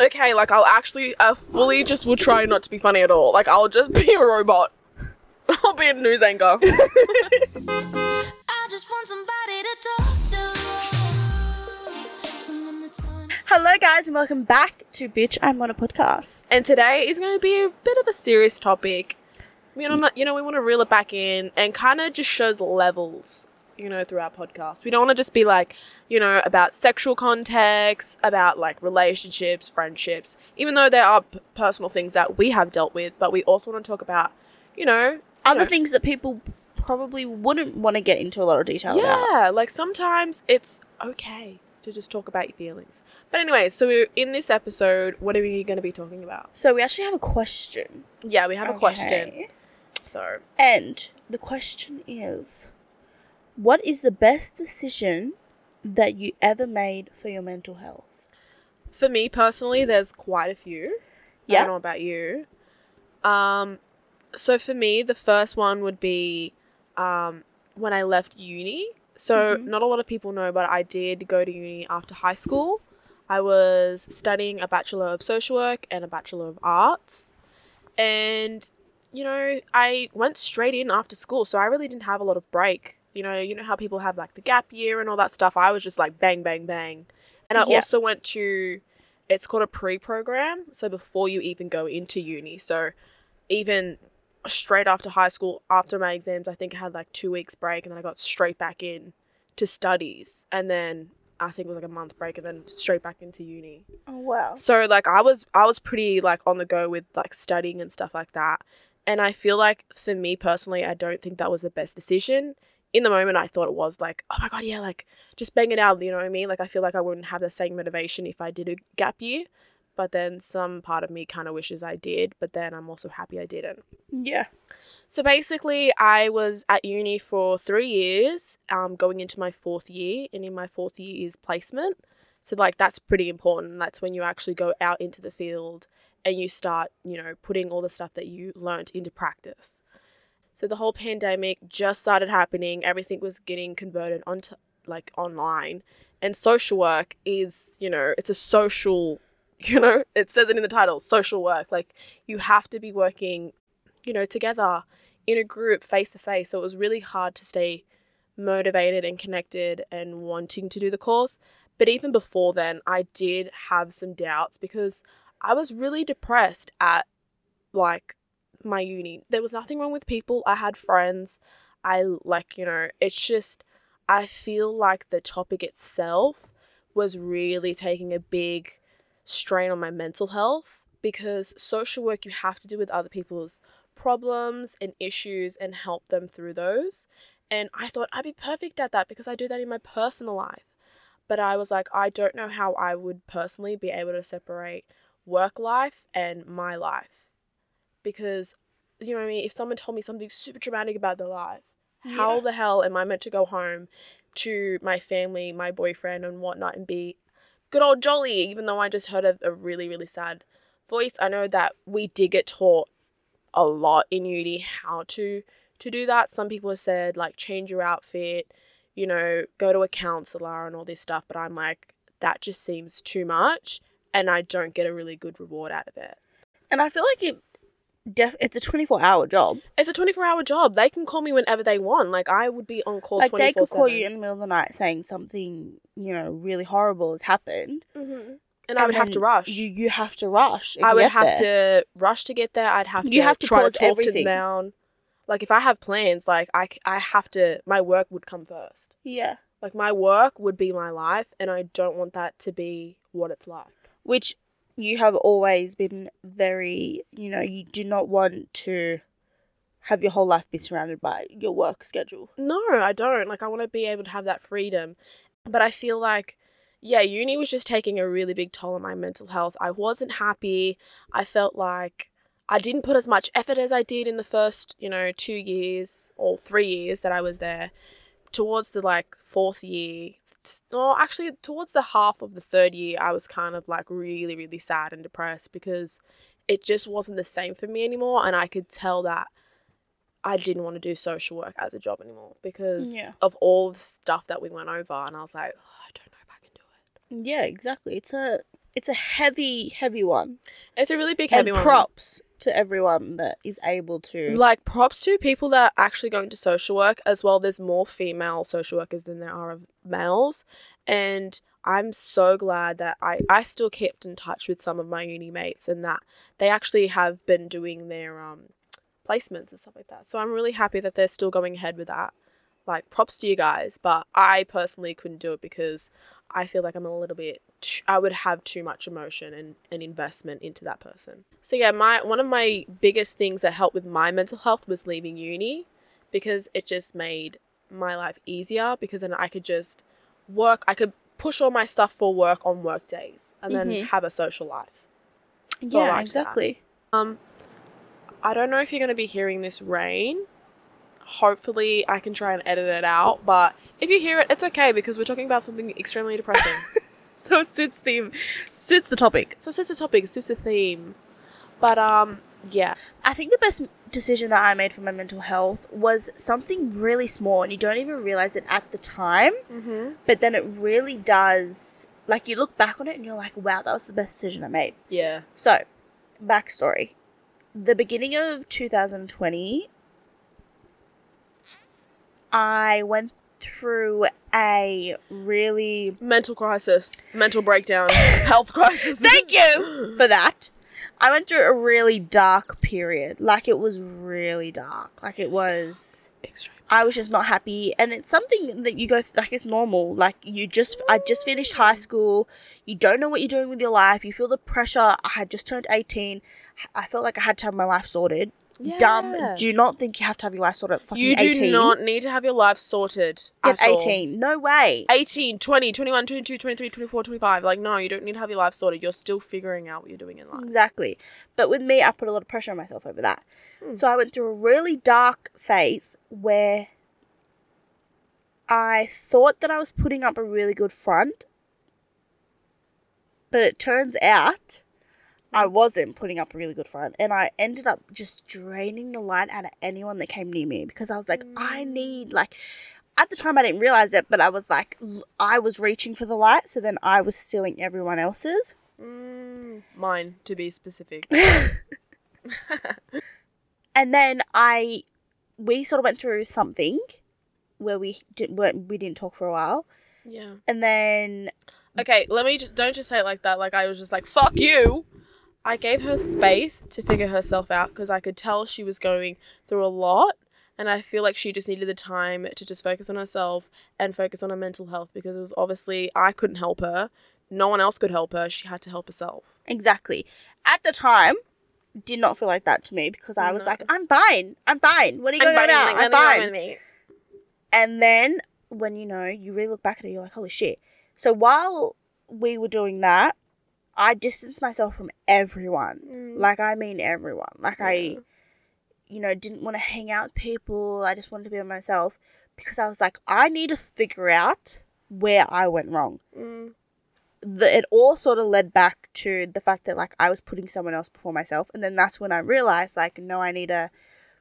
Okay, like I'll actually, I fully just will try not to be funny at all. Like I'll just be a robot. I'll be a news anchor. I just want somebody to talk to. Someone that's on. Hello, guys, and welcome back to Bitch I'm on a podcast. and today is going to be a bit of a serious topic. You know, mm. not, you know, we want to reel it back in and kind of just shows levels. You know, through our podcast, we don't want to just be like, you know, about sexual context, about like relationships, friendships. Even though there are p- personal things that we have dealt with, but we also want to talk about, you know, Other know, things that people probably wouldn't want to get into a lot of detail about. Yeah, like sometimes it's okay to just talk about your feelings. But anyway, so in this episode, what are we going to be talking about? So we actually have a question. Yeah, we have a question. So, And the question is what is the best decision that you ever made for your mental health? for me personally, there's quite a few. Yeah. I don't know about you. Um, so for me, the first one would be um, when I left uni. So Mhm. not a lot of people know, but I did go to uni after high school. I was studying a bachelor of social work and a bachelor of arts, and you know I went straight in after school, so I really didn't have a lot of break. You know, you know how people have like the gap year and all that stuff. I was just like bang, bang, bang, and I Yeah. also went to it's called a pre-program so before you even go into uni so even straight after high school after my exams i think i had like two weeks break and then i got straight back in to studies and then i think it was like a month break and then straight back into uni Oh, wow. so like i was i was pretty like on the go with like studying and stuff like that and i feel like for me personally i don't think that was the best decision in the moment i thought it was like oh my god yeah like just bang it out you know what i mean like i feel like i wouldn't have the same motivation if i did a gap year but then some part of me kind of wishes i did but then i'm also happy i didn't Yeah. so basically, I was at uni for three years, um, going into my fourth year, and in my fourth year is placement. So like that's pretty important. That's when you actually go out into the field and you start, you know, putting all the stuff that you learnt into practice. So the whole pandemic just started happening. Everything was getting converted onto like online, and social work is, you know, it's a social, you know, it says it in the title, social work. Like you have to be working you know, together in a group face to face. So it was really hard to stay motivated and connected and wanting to do the course. But even before then, I did have some doubts because I was really depressed at like my uni. There was nothing wrong with people. I had friends. I like, you know, it's just I feel like the topic itself was really taking a big strain on my mental health because social work you have to do with other people's problems and issues and help them through those. And I thought I'd be perfect at that because I do that in my personal life. But I was like, I don't know how I would personally be able to separate work life and my life. Because, you know what I mean? If someone told me something super traumatic about their life, how the hell am I meant to go home to my family, my boyfriend, and whatnot and be good old jolly, even though I just heard a, a really, really sad voice? I know that we did get taught a lot in uni how to to do that. Some people have said like change your outfit, you know, go to a counselor and all this stuff, but I'm like that just seems too much and I don't get a really good reward out of it. And I feel like it def- it's a 24 hour job. It's a 24-hour job. They can call me whenever they want. Like I would be on call like, they could call you in the middle of the night saying something, you know, really horrible has happened. Mhm. And I would have to rush. You, you have to rush. I would have there. to rush to get there. I'd have to You have to try pause to talk to everything. them down. Like if I have plans, like I, I have to. My work would come first. Yeah. Like my work would be my life, and I don't want that to be what it's like. which you have always been very, you know, you do not want to have your whole life be surrounded by your work schedule. No, I don't. Like I want to be able to have that freedom. But I feel like yeah, uni was just taking a really big toll on my mental health. I wasn't happy. I felt like I didn't put as much effort as I did in the first, you know, 2 years or 3 years that I was there. Towards the like fourth year, or actually towards the half of the third year, I was kind of like really really sad and depressed because it just wasn't the same for me anymore and I could tell that I didn't want to do social work as a job anymore because Yeah. of all the stuff that we went over. And I was like, oh, I don't know if I can do it. Yeah, exactly. It's a it's a heavy, heavy one. It's a really big heavy and one. props to everyone that is able to. Like props to people that are actually going to social work as well. There's more female social workers than there are of males, and I'm so glad that I I still kept in touch with some of my uni mates and that they actually have been doing their um placements and stuff like that. So I'm really happy that they're still going ahead with that. Like props to you guys, but I personally couldn't do it because I feel like I'm a little bit t- I would have too much emotion and, and investment into that person. So yeah, my one of my biggest things that helped with my mental health was leaving uni because it just made my life easier because then I could just work I could push all my stuff for work on work days and then Mhm. have a social life. So yeah, liked that. exactly. Um, I don't know if you're going to be hearing this rain. Hopefully, I can try and edit it out. But if you hear it, it's okay because we're talking about something extremely depressing. So it suits the suits the topic. so it's just a topic, it's just a theme. But um, yeah, I think the best decision that I made for my mental health was something really small, and you don't even realize it at the time, mm-hmm. but then it really does. Like you look back on it and you're like, wow, that was the best decision I made. yeah, So, backstory: the beginning of 2020, I went through a really mental crisis, mental breakdown, health crisis. Thank you for that. I went through a really dark period. Like it was really dark. Like it was Extreme. I was just not happy and it's something that you go th- like it's normal. Like you just I just finished high mm. school. You don't know what you're doing with your life. You feel the pressure. I had just turned 18. I felt like I had to have my life sorted. Dumb. Do not think you have to have your life sorted at fucking You do 18. not need to have your life sorted. at at all. 18. No way. 18, 20, 21, 22, 23, 24, 25. Like, no, you don't need to have your life sorted. You're still figuring out what you're doing in life. Exactly. But with me, I put a lot of pressure on myself over that. Hmm. So I went through a really dark phase where I thought that I was putting up a really good front. But it turns out I wasn't putting up a really good front. And I ended up just draining the light out of anyone that came near me because I was like, I need, like, at the time I didn't realize it, but I was like, I was reaching for the light. So then I was stealing everyone else's. Mm, mine, to be specific. and then I we sort of went through something where we didn't weren't, we didn't talk for a while, yeah. and then Okay, let me, don't just say it like that. Like, I was just like, fuck you. I gave her space to figure herself out because I could tell she was going through a lot. And I feel like she just needed the time to just focus on herself and focus on her mental health because it was obviously I couldn't help her. No one else could help her. She had to help herself. exactly at the time did not feel like that to me because I was No. like, I'm fine, I'm fine. What are you going about? I'm nothing wrong with fine. me. And then when you know you really look back at it, you're like, holy shit. So while we were doing that, I distanced myself from everyone. Mm. Like I mean everyone. Like I you know, didn't want to hang out with people. I just wanted to be by myself because I was like, I need to figure out where I went wrong. Mm. The, it all sort of led back to the fact that like I was putting someone else before myself, and then that's when I realized like, no, I need to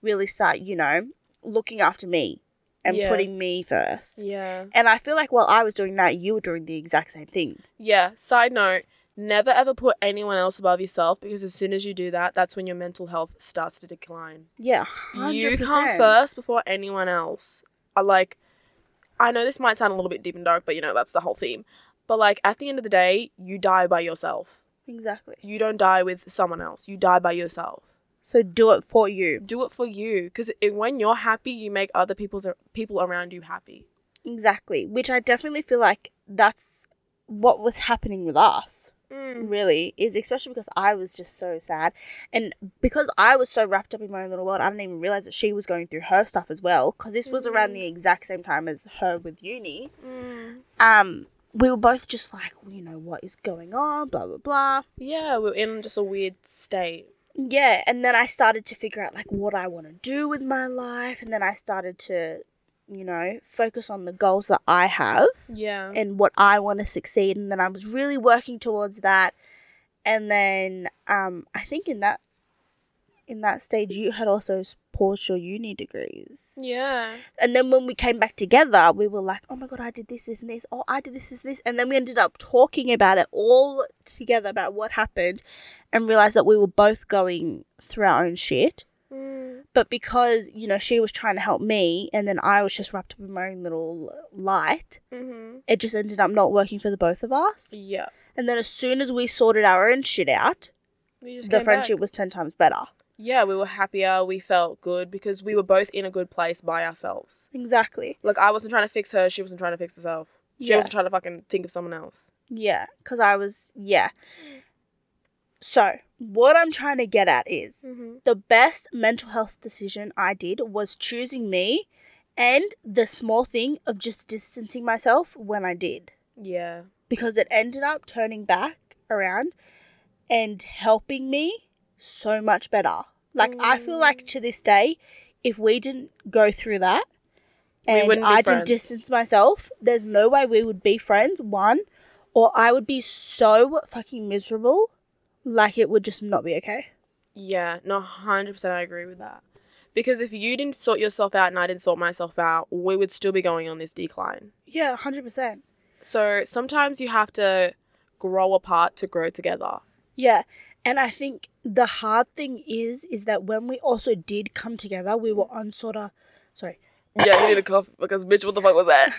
really start, you know, looking after me and Yeah. putting me first. Yeah. And I feel like while I was doing that, you were doing the exact same thing. Yeah. Side note, never ever put anyone else above yourself because as soon as you do that, that's when your mental health starts to decline. Yeah, 100%. You come first before anyone else. I like I know this might sound a little bit deep and dark, but you know, that's the whole theme. But like at the end of the day, you die by yourself. Exactly. You don't die with someone else. You die by yourself. So do it for you. Do it for you because when you're happy, you make other people's people around you happy. Exactly. Which I definitely feel like that's what was happening with us. Mm. really is especially because I was just so sad and because I was so wrapped up in my own little world I didn't even realize that she was going through her stuff as well because this was around Mm. the exact same time as her with uni Mm. um we were both just like well, you know what is going on blah blah blah Yeah, we're in just a weird state. yeah and then I started to figure out like what I want to do with my life and then I started to you know focus on the goals that I have Yeah. and what I want to succeed and then I was really working towards that and then um I think in that in that stage, you had also paused your uni degrees. Yeah. And then when we came back together, we were like, oh my God, I did this, this, and this. Oh, I did this, this, this. And then we ended up talking about it all together about what happened and realized that we were both going through our own shit. But because, you know, she was trying to help me and then I was just wrapped up in my own little light, Mm-hmm. it just ended up not working for the both of us. Yeah. And then as soon as we sorted our own shit out, the friendship back. was 10 times better. Yeah, we were happier. We felt good because we were both in a good place by ourselves. Exactly. Like I wasn't trying to fix her. She wasn't trying to fix herself. She Yeah. wasn't trying to fucking think of someone else. Yeah, because I was, yeah. So, what I'm trying to get at is Mm-hmm. the best mental health decision I did was choosing me and the small thing of just distancing myself when I did. Yeah. Because it ended up turning back around and helping me so much better. Like, I feel like to this day, if we didn't go through that and I didn't distance myself, there's no way we would be friends, one, or I would be so fucking miserable, like it would just not be okay. Yeah. No, hundred percent. I agree with that. Because if you didn't sort yourself out and I didn't sort myself out, we would still be going on this decline. Yeah, 100%. So sometimes you have to grow apart to grow together. Yeah. And I think the hard thing is, is that when we also did come together, we were on sort of, sorry, Yeah, you need a cough because bitch, what the fuck was that?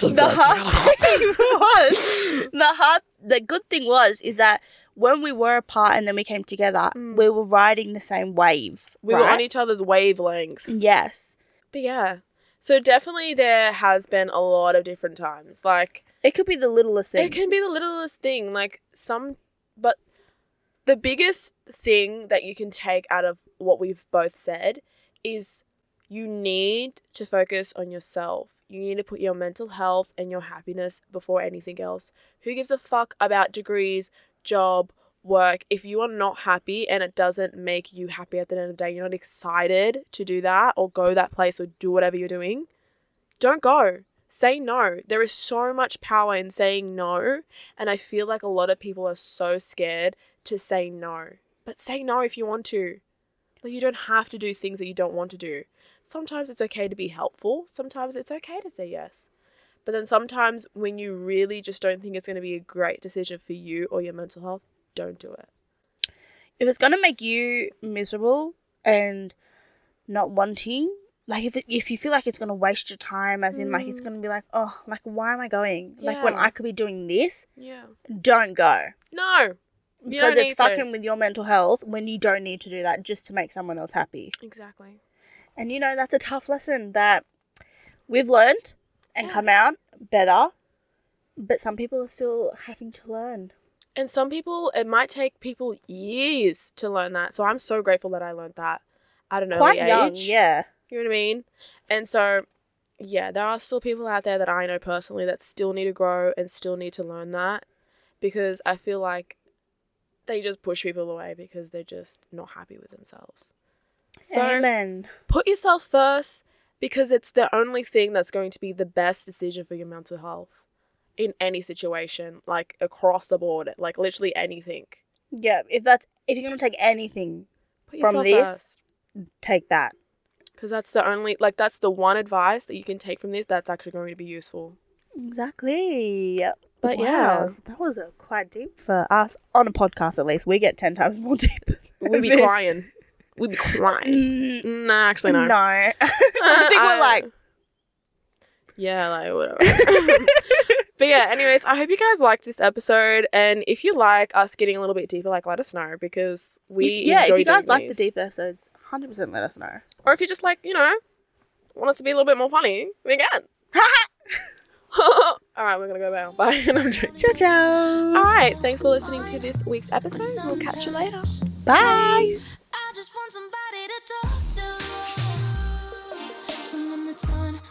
the hard thing was, the hard, the good thing was, is that when we were apart and then we came together, Mm. we were riding the same wave. We were on each other's wavelength. Yes. But yeah. So definitely there has been a lot of different times. Like It could be the littlest thing. it can be the littlest thing. Like some but the biggest thing that you can take out of what we've both said is you need to focus on yourself. You need to put your mental health and your happiness before anything else. Who gives a fuck about degrees, job, work? If you are not happy and it doesn't make you happy at the end of the day, you're not excited to do that or go that place or do whatever you're doing, don't go. Say no. There is so much power in saying no. And I feel like a lot of people are so scared to say no. But say no if you want to. Like, you don't have to do things that you don't want to do. Sometimes it's okay to be helpful, sometimes it's okay to say yes. But then sometimes when you really just don't think it's going to be a great decision for you or your mental health, don't do it. if it's gonna make you miserable and not wanting, like if it, if you feel like it's gonna waste your time, as in like it's Mm. gonna be like, oh, like why am I going? Like when I could be doing this, Yeah. don't go No. Because it's need to. fucking with your mental health when you don't need to do that just to make someone else happy. Exactly. And you know that's a tough lesson that we've learned and Yeah. come out better, but some people are still having to learn. And some people, it might take people years to learn that. So I'm so grateful that I learned that at an Quite early young, age. yeah. You know what I mean? And so, yeah, there are still people out there that I know personally that still need to grow and still need to learn that because I feel like they just push people away because they're just not happy with themselves. So Amen. put yourself first because it's the only thing that's going to be the best decision for your mental health in any situation, like across the board, like literally anything. Yeah, if that's if you're gonna take anything, From this- first. take that. Because that's the only, like, that's the one advice that you can take from this that's actually going to be useful. Exactly. But Wow, yeah, so that was a quite deep for us on a podcast. At least we get ten times more deep. we'd be this. crying. We'd be crying. Mm, Nah, actually, no. no. I think we're like, yeah, like whatever. but yeah, anyways, I hope you guys liked this episode, and if you like us getting a little bit deeper, like let us know because we if, yeah. If you guys like the these. deep episodes, hundred percent let us know. or if you just like, you know, want us to be a little bit more funny, we can. All right, we're gonna go now. Bye. And I'm joking. Ciao, ciao. All right, thanks for listening to this week's episode. We'll catch you later. Bye. I just